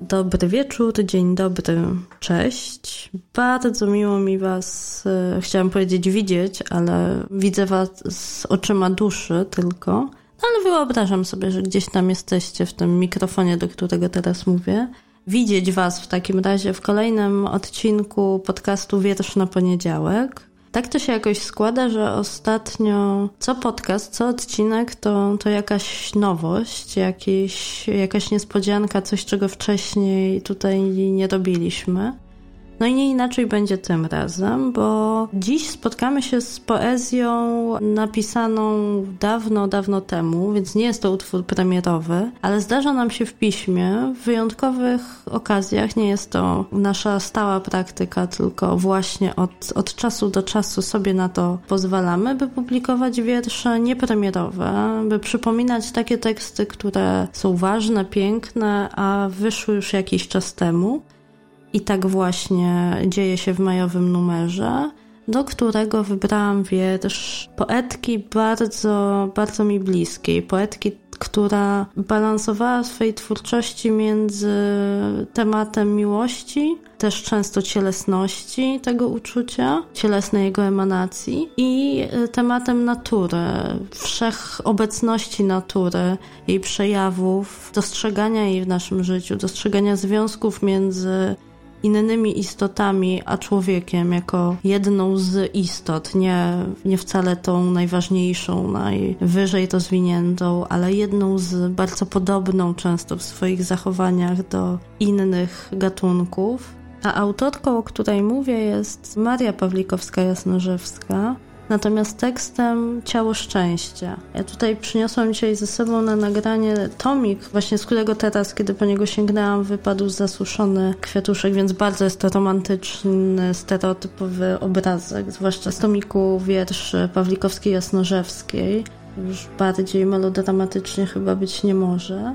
Dobry wieczór, dzień dobry, cześć. Bardzo miło mi Was, e, chciałam powiedzieć widzieć, ale widzę Was z oczyma duszy tylko. Ale wyobrażam sobie, że gdzieś tam jesteście w tym mikrofonie, do którego teraz mówię. Widzieć Was w takim razie w kolejnym odcinku podcastu Wiersz na poniedziałek. Tak to się jakoś składa, że ostatnio co podcast, co odcinek to, to jakaś nowość, jakiś, jakaś niespodzianka, coś czego wcześniej tutaj nie robiliśmy. No i nie inaczej będzie tym razem, bo dziś spotkamy się z poezją napisaną dawno, dawno temu, więc nie jest to utwór premierowy, ale zdarza nam się w piśmie w wyjątkowych okazjach. Nie jest to nasza stała praktyka, tylko właśnie od, od czasu do czasu sobie na to pozwalamy, by publikować wiersze niepremierowe, by przypominać takie teksty, które są ważne, piękne, a wyszły już jakiś czas temu. I tak właśnie dzieje się w majowym numerze, do którego wybrałam wiersz poetki bardzo, bardzo mi bliskiej. Poetki, która balansowała w swojej twórczości między tematem miłości, też często cielesności tego uczucia, cielesnej jego emanacji i tematem natury, wszechobecności natury, jej przejawów, dostrzegania jej w naszym życiu, dostrzegania związków między innymi istotami, a człowiekiem jako jedną z istot, nie, nie wcale tą najważniejszą, najwyżej rozwiniętą, ale jedną z bardzo podobną często w swoich zachowaniach do innych gatunków. A autorką, o której mówię, jest Maria Pawlikowska-Jasnorzewska, Natomiast tekstem Ciało Szczęścia. Ja tutaj przyniosłam dzisiaj ze sobą na nagranie tomik, właśnie z którego teraz, kiedy po niego sięgnęłam, wypadł zasuszony kwiatuszek, więc bardzo jest to romantyczny, stereotypowy obrazek, zwłaszcza z tomiku wierszy Pawlikowskiej Jasnorzewskiej. Już bardziej melodramatycznie chyba być nie może.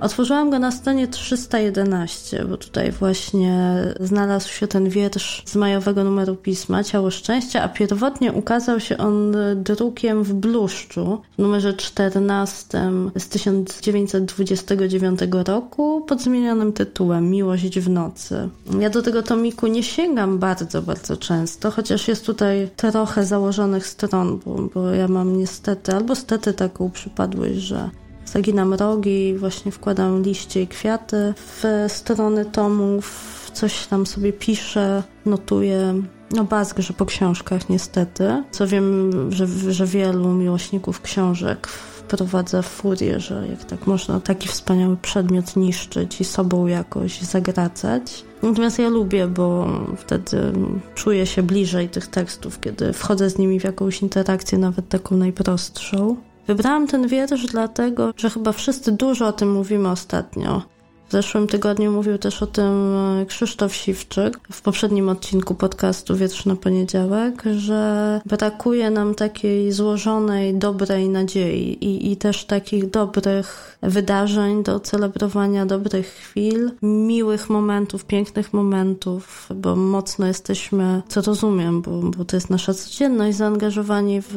Otworzyłam go na stronie 311, bo tutaj właśnie znalazł się ten wiersz z majowego numeru pisma Ciało Szczęścia, a pierwotnie ukazał się on drukiem w bluszczu w numerze 14 z 1929 roku pod zmienionym tytułem Miłość w nocy. Ja do tego tomiku nie sięgam bardzo, bardzo często, chociaż jest tutaj trochę założonych stron, bo, bo ja mam niestety, albo stety taką przypadłość, że zaginam rogi, właśnie wkładam liście i kwiaty w strony tomów, coś tam sobie piszę, notuję. No że po książkach niestety, co wiem, że, że wielu miłośników książek wprowadza furię, że jak tak można taki wspaniały przedmiot niszczyć i sobą jakoś zagracać. Natomiast ja lubię, bo wtedy czuję się bliżej tych tekstów, kiedy wchodzę z nimi w jakąś interakcję, nawet taką najprostszą. Wybrałam ten wiersz dlatego, że chyba wszyscy dużo o tym mówimy ostatnio. W zeszłym tygodniu mówił też o tym e, Krzysztof Siwczyk w poprzednim odcinku podcastu Wietrz na poniedziałek, że brakuje nam takiej złożonej, dobrej nadziei i, i też takich dobrych wydarzeń do celebrowania dobrych chwil, miłych momentów, pięknych momentów, bo mocno jesteśmy, co rozumiem, bo, bo to jest nasza codzienność, zaangażowani w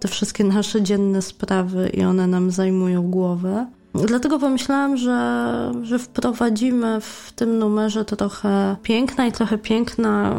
te wszystkie nasze dzienne sprawy i one nam zajmują głowę. Dlatego pomyślałam, że, że wprowadzimy w tym numerze trochę piękna i trochę piękna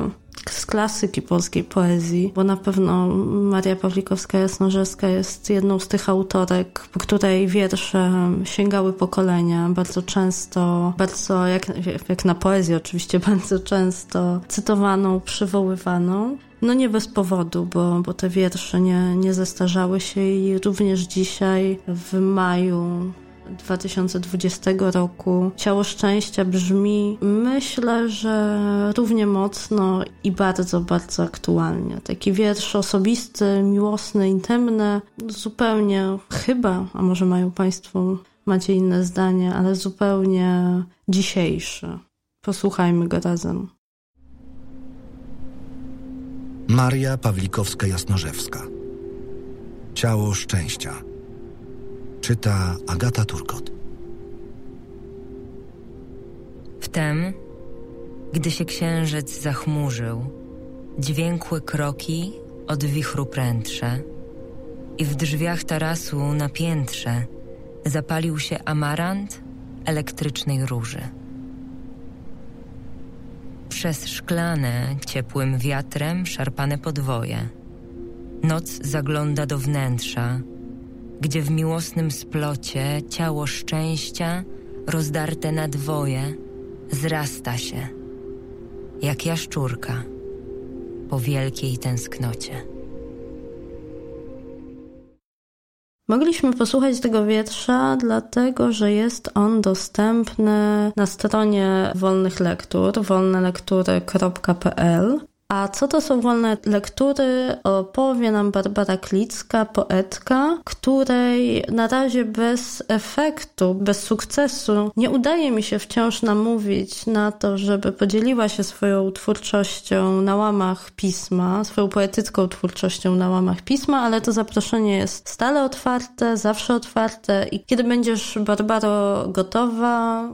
z klasyki polskiej poezji, bo na pewno Maria Pawlikowska-Jasnorzewska jest jedną z tych autorek, po której wiersze sięgały pokolenia. Bardzo często, bardzo jak, jak na poezji oczywiście, bardzo często cytowaną, przywoływaną. No nie bez powodu, bo, bo te wiersze nie, nie zestarzały się i również dzisiaj w maju 2020 roku. Ciało szczęścia brzmi, myślę, że równie mocno i bardzo, bardzo aktualnie. Taki wiersz osobisty, miłosny, intymny, zupełnie chyba, a może mają Państwo macie inne zdanie, ale zupełnie dzisiejszy. Posłuchajmy go razem. Maria Pawlikowska-Jasnorzewska Ciało szczęścia Czyta Agata Turkot Wtem, gdy się księżyc zachmurzył, dźwiękłe kroki od wichru prędsze i w drzwiach tarasu na piętrze zapalił się amarant elektrycznej róży. Przez szklane, ciepłym wiatrem szarpane podwoje. Noc zagląda do wnętrza, gdzie w miłosnym splocie ciało szczęścia, rozdarte na dwoje, zrasta się, jak jaszczurka, po wielkiej tęsknocie. Mogliśmy posłuchać tego wiersza, dlatego że jest on dostępny na stronie wolnych lektur, wolnelektury.pl. A co to są wolne lektury, opowie nam Barbara Klicka, poetka, której na razie bez efektu, bez sukcesu nie udaje mi się wciąż namówić na to, żeby podzieliła się swoją twórczością na łamach pisma, swoją poetycką twórczością na łamach pisma, ale to zaproszenie jest stale otwarte, zawsze otwarte i kiedy będziesz, Barbaro, gotowa,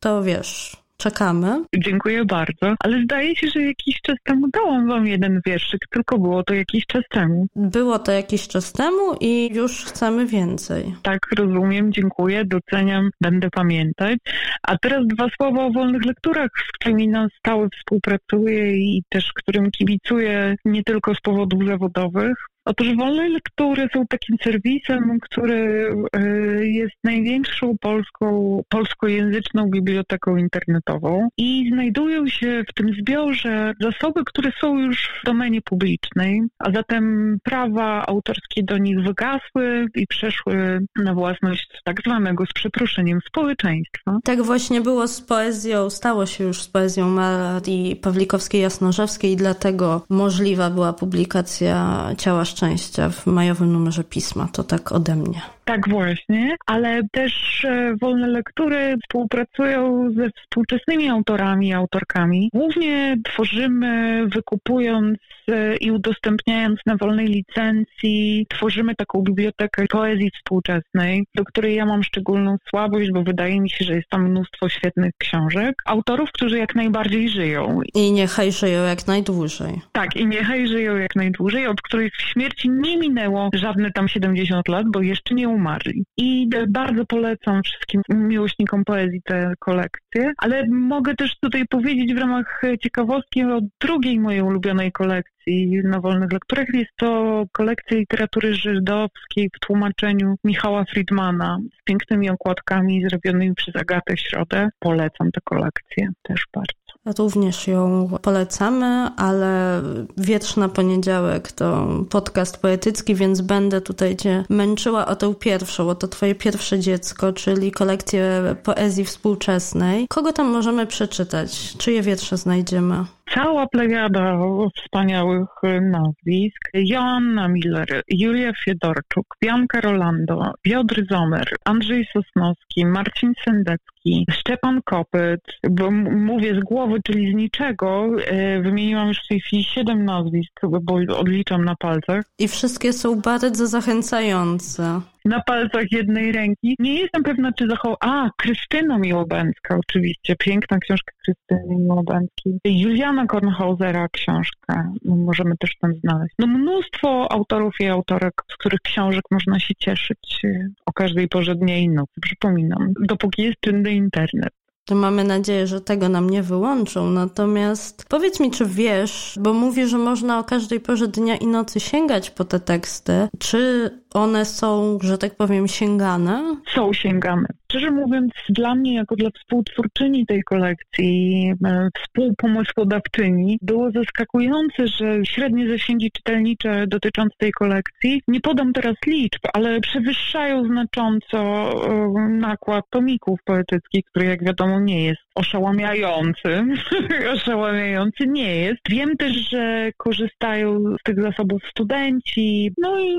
to wiesz, Czekamy. Dziękuję bardzo, ale zdaje się, że jakiś czas temu dałam wam jeden wierszyk, tylko było to jakiś czas temu. Było to jakiś czas temu i już chcemy więcej. Tak, rozumiem, dziękuję, doceniam, będę pamiętać. A teraz dwa słowa o wolnych lekturach, z którymi na stałe współpracuję i też którym kibicuję nie tylko z powodów zawodowych. Otóż wolne lektury są takim serwisem, który e, jest największą polską, polskojęzyczną biblioteką internetową i znajdują się w tym zbiorze zasoby, które są już w domenie publicznej, a zatem prawa autorskie do nich wygasły i przeszły na własność tak zwanego z przeproszeniem społeczeństwa. Tak właśnie było z poezją, stało się już z poezją Marii Pawlikowskiej-Jasnorzewskiej i dlatego możliwa była publikacja Ciała szczęścia w majowym numerze pisma. To tak ode mnie. Tak właśnie, ale też e, wolne lektury współpracują ze współczesnymi autorami i autorkami. Głównie tworzymy, wykupując e, i udostępniając na wolnej licencji, tworzymy taką bibliotekę poezji współczesnej, do której ja mam szczególną słabość, bo wydaje mi się, że jest tam mnóstwo świetnych książek. Autorów, którzy jak najbardziej żyją. I niechaj żyją jak najdłużej. Tak, i niechaj żyją jak najdłużej, od których śmierci nie minęło żadne tam 70 lat, bo jeszcze nie umarli. I bardzo polecam wszystkim miłośnikom poezji te kolekcje, ale mogę też tutaj powiedzieć w ramach ciekawostki o drugiej mojej ulubionej kolekcji na wolnych lekturach. Jest to kolekcja literatury żydowskiej w tłumaczeniu Michała Friedmana z pięknymi okładkami zrobionymi przez Agatę Środę. Polecam tę kolekcję też bardzo. Również ją polecamy, ale wietrz na poniedziałek to podcast poetycki, więc będę tutaj Cię męczyła o tę pierwszą, o to Twoje pierwsze dziecko, czyli kolekcję poezji współczesnej. Kogo tam możemy przeczytać? Czyje wiersze znajdziemy? Cała plejada wspaniałych nazwisk. Joanna Miller, Julia Fiedorczuk, Bianka Rolando, Piotr Zomer, Andrzej Sosnowski, Marcin Sendecki, Szczepan Kopyt, bo mówię z głowy, czyli z niczego. E, wymieniłam już w tej chwili siedem nazwisk, bo odliczam na palcach. I wszystkie są bardzo zachęcające na palcach jednej ręki. Nie jestem pewna, czy zachował... A, Krystyna Miłobęcka oczywiście. Piękna książka Krystyny Miłobęckiej. Juliana Kornhausera książka. No, możemy też tam znaleźć. No mnóstwo autorów i autorek, z których książek można się cieszyć e, o każdej porze dnia i nocy. Przypominam, dopóki jest czynny internet to mamy nadzieję, że tego nam nie wyłączą. Natomiast powiedz mi, czy wiesz, bo mówi, że można o każdej porze dnia i nocy sięgać po te teksty. Czy one są, że tak powiem, sięgane? Są sięgane. Szczerze mówiąc, dla mnie, jako dla współtwórczyni tej kolekcji, e, współpomysłodawczyni, było zaskakujące, że średnie zasięgi czytelnicze dotyczące tej kolekcji, nie podam teraz liczb, ale przewyższają znacząco e, nakład tomików poetyckich, który jak wiadomo nie jest oszałamiający. oszałamiający nie jest. Wiem też, że korzystają z tych zasobów studenci, no i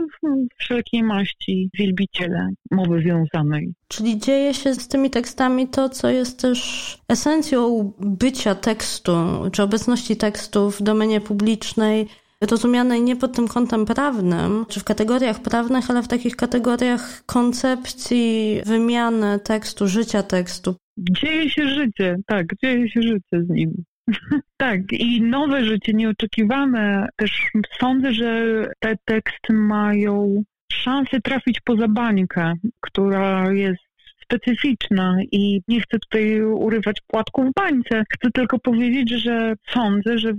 wszelkie wszelkiej maści wielbiciele mowy wiązanej. Czyli dzieje się z tymi tekstami to, co jest też esencją bycia tekstu, czy obecności tekstu w domenie publicznej, rozumianej nie pod tym kątem prawnym, czy w kategoriach prawnych, ale w takich kategoriach koncepcji wymiany tekstu, życia tekstu. Dzieje się życie, tak, dzieje się życie z nim. tak, i nowe życie, nieoczekiwane. Też sądzę, że te teksty mają szansę trafić poza bańkę, która jest specyficzna i nie chcę tutaj urywać płatków w bańce. Chcę tylko powiedzieć, że sądzę, że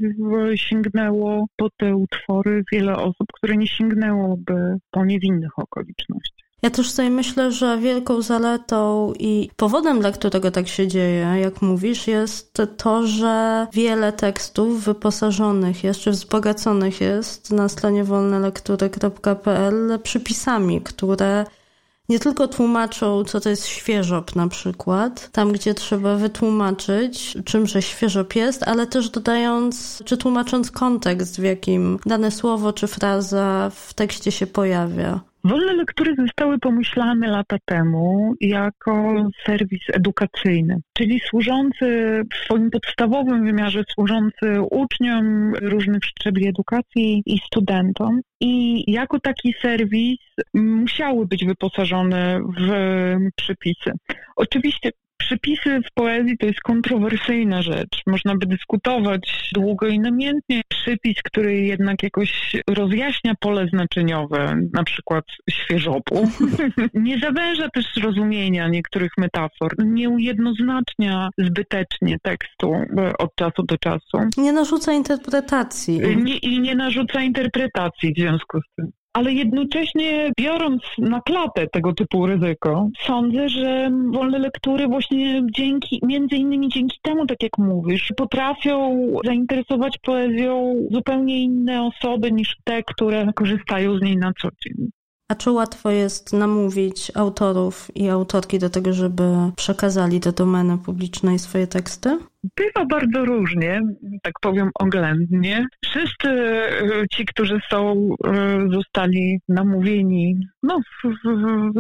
sięgnęło po te utwory wiele osób, które nie sięgnęłoby po niewinnych okolicznościach. Ja też sobie myślę, że wielką zaletą i powodem, dla którego tak się dzieje, jak mówisz, jest to, że wiele tekstów wyposażonych jest, czy wzbogaconych jest na stronie wolnelektury.pl przypisami, które nie tylko tłumaczą, co to jest świeżop na przykład, tam gdzie trzeba wytłumaczyć, czymże świeżop jest, ale też dodając, czy tłumacząc kontekst, w jakim dane słowo czy fraza w tekście się pojawia. Wolne lektury zostały pomyślane lata temu jako serwis edukacyjny, czyli służący w swoim podstawowym wymiarze, służący uczniom różnych szczebli edukacji i studentom. I jako taki serwis musiały być wyposażone w przepisy. Oczywiście Przypisy w poezji to jest kontrowersyjna rzecz. Można by dyskutować długo i namiętnie. Przypis, który jednak jakoś rozjaśnia pole znaczeniowe, na przykład świeżopu, nie zawęża też rozumienia niektórych metafor, nie ujednoznacznia zbytecznie tekstu od czasu do czasu. Nie narzuca interpretacji. Nie, I nie narzuca interpretacji w związku z tym ale jednocześnie biorąc na klatę tego typu ryzyko, sądzę, że wolne lektury właśnie dzięki, między innymi dzięki temu, tak jak mówisz, potrafią zainteresować poezją zupełnie inne osoby niż te, które korzystają z niej na co dzień. A czy łatwo jest namówić autorów i autorki do tego, żeby przekazali do domeny publicznej swoje teksty? Bywa bardzo różnie, tak powiem oględnie. Wszyscy e, ci, którzy są, e, zostali namówieni, no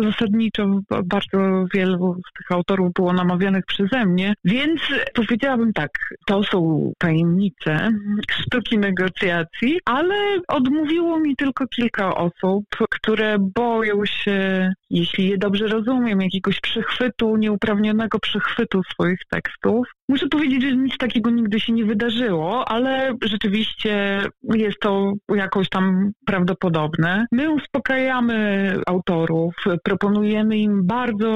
zasadniczo bardzo wielu z tych autorów było namawianych przeze mnie, więc powiedziałabym tak, to są tajemnice sztuki negocjacji, ale odmówiło mi tylko kilka osób, które boją się, jeśli je dobrze rozumiem, jakiegoś przechwytu, nieuprawnionego przechwytu swoich tekstów. Muszę powiedzieć, że nic takiego nigdy się nie wydarzyło, ale rzeczywiście jest to jakoś tam prawdopodobne. My uspokajamy autorów, proponujemy im bardzo,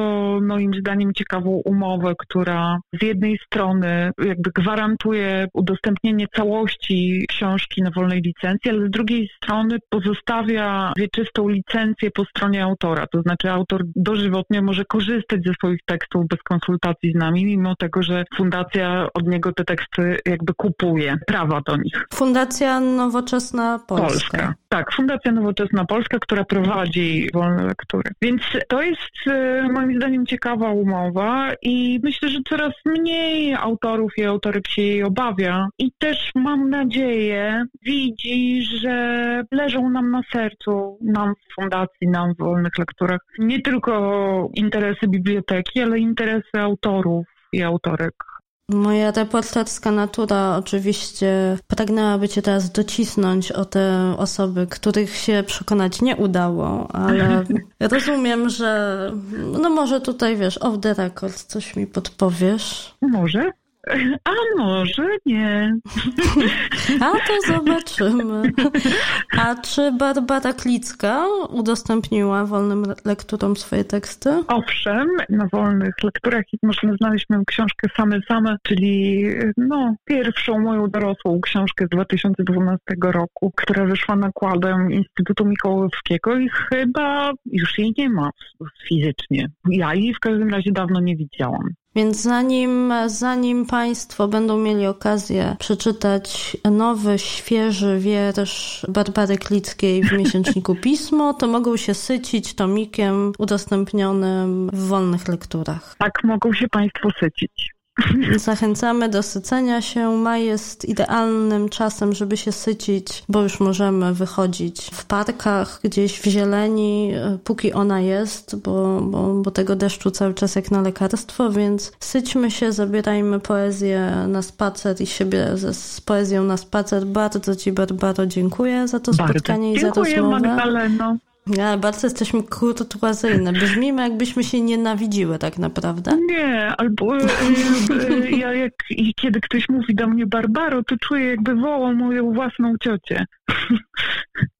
moim zdaniem, ciekawą umowę, która z jednej strony jakby gwarantuje udostępnienie całości książki na wolnej licencji, ale z drugiej strony pozostawia wieczystą licencję po stronie autora. To znaczy autor dożywotnie może korzystać ze swoich tekstów bez konsultacji z nami, mimo tego, że fundacja od niego te teksty jakby kupuje, prawa do nich. Fundacja Nowoczesna Polska. Polska. Tak, Fundacja Nowoczesna Polska, która prowadzi wolne lektury. Więc to jest e, moim zdaniem ciekawa umowa i myślę, że coraz mniej autorów i autorek się jej obawia i też mam nadzieję widzi, że leżą nam na sercu, nam w fundacji, nam w wolnych lekturach, nie tylko interesy biblioteki, ale interesy autorów i autorek Moja reporterska natura oczywiście pragnęłaby cię teraz docisnąć o te osoby, których się przekonać nie udało, ale rozumiem, że no może tutaj wiesz, off the record coś mi podpowiesz. Może. A może nie. A to zobaczymy. A czy Barbara Klicka udostępniła wolnym lekturom swoje teksty? Owszem, na wolnych lekturach możemy znaleźć moją książkę Same Same, czyli no, pierwszą moją dorosłą książkę z 2012 roku, która wyszła nakładem Instytutu Mikołowskiego i chyba już jej nie ma fizycznie. Ja jej w każdym razie dawno nie widziałam. Więc zanim, zanim Państwo będą mieli okazję przeczytać nowy, świeży wiersz Barbary Klickiej w miesięczniku Pismo, to mogą się sycić tomikiem udostępnionym w wolnych lekturach. Tak, mogą się Państwo sycić. Zachęcamy do sycenia się. Maj jest idealnym czasem, żeby się sycić, bo już możemy wychodzić w parkach, gdzieś w zieleni, e, póki ona jest, bo, bo, bo tego deszczu cały czas jak na lekarstwo, więc syćmy się, zabierajmy poezję na spacer i siebie ze, z poezją na spacer. Bardzo Ci, Barbaro, dziękuję za to spotkanie bardzo. i za rozmowę. Dziękuję, Magdaleno. Ja, bardzo jesteśmy kurtuazyjne. Brzmimy, jakbyśmy się nienawidziły tak naprawdę. Nie, albo y, y, ja jak i kiedy ktoś mówi do mnie Barbaro, to czuję jakby wołał moją własną ciocię.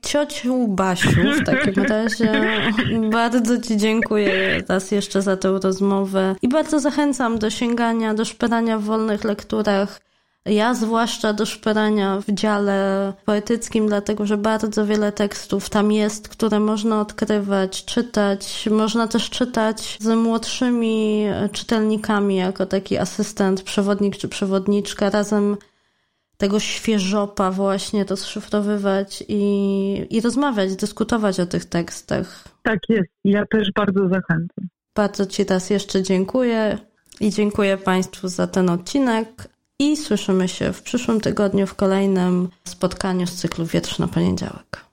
Ciociu Basiu, w takim razie bardzo Ci dziękuję raz jeszcze za tę rozmowę i bardzo zachęcam do sięgania, do szperania w wolnych lekturach ja zwłaszcza do szperania w dziale poetyckim, dlatego że bardzo wiele tekstów tam jest, które można odkrywać, czytać. Można też czytać z młodszymi czytelnikami, jako taki asystent, przewodnik czy przewodniczka, razem tego świeżopa właśnie rozszyfrowywać i, i rozmawiać, dyskutować o tych tekstach. Tak jest, ja też bardzo zachęcam. Bardzo Ci raz jeszcze dziękuję i dziękuję Państwu za ten odcinek i słyszymy się w przyszłym tygodniu w kolejnym spotkaniu z cyklu Wietrz na poniedziałek.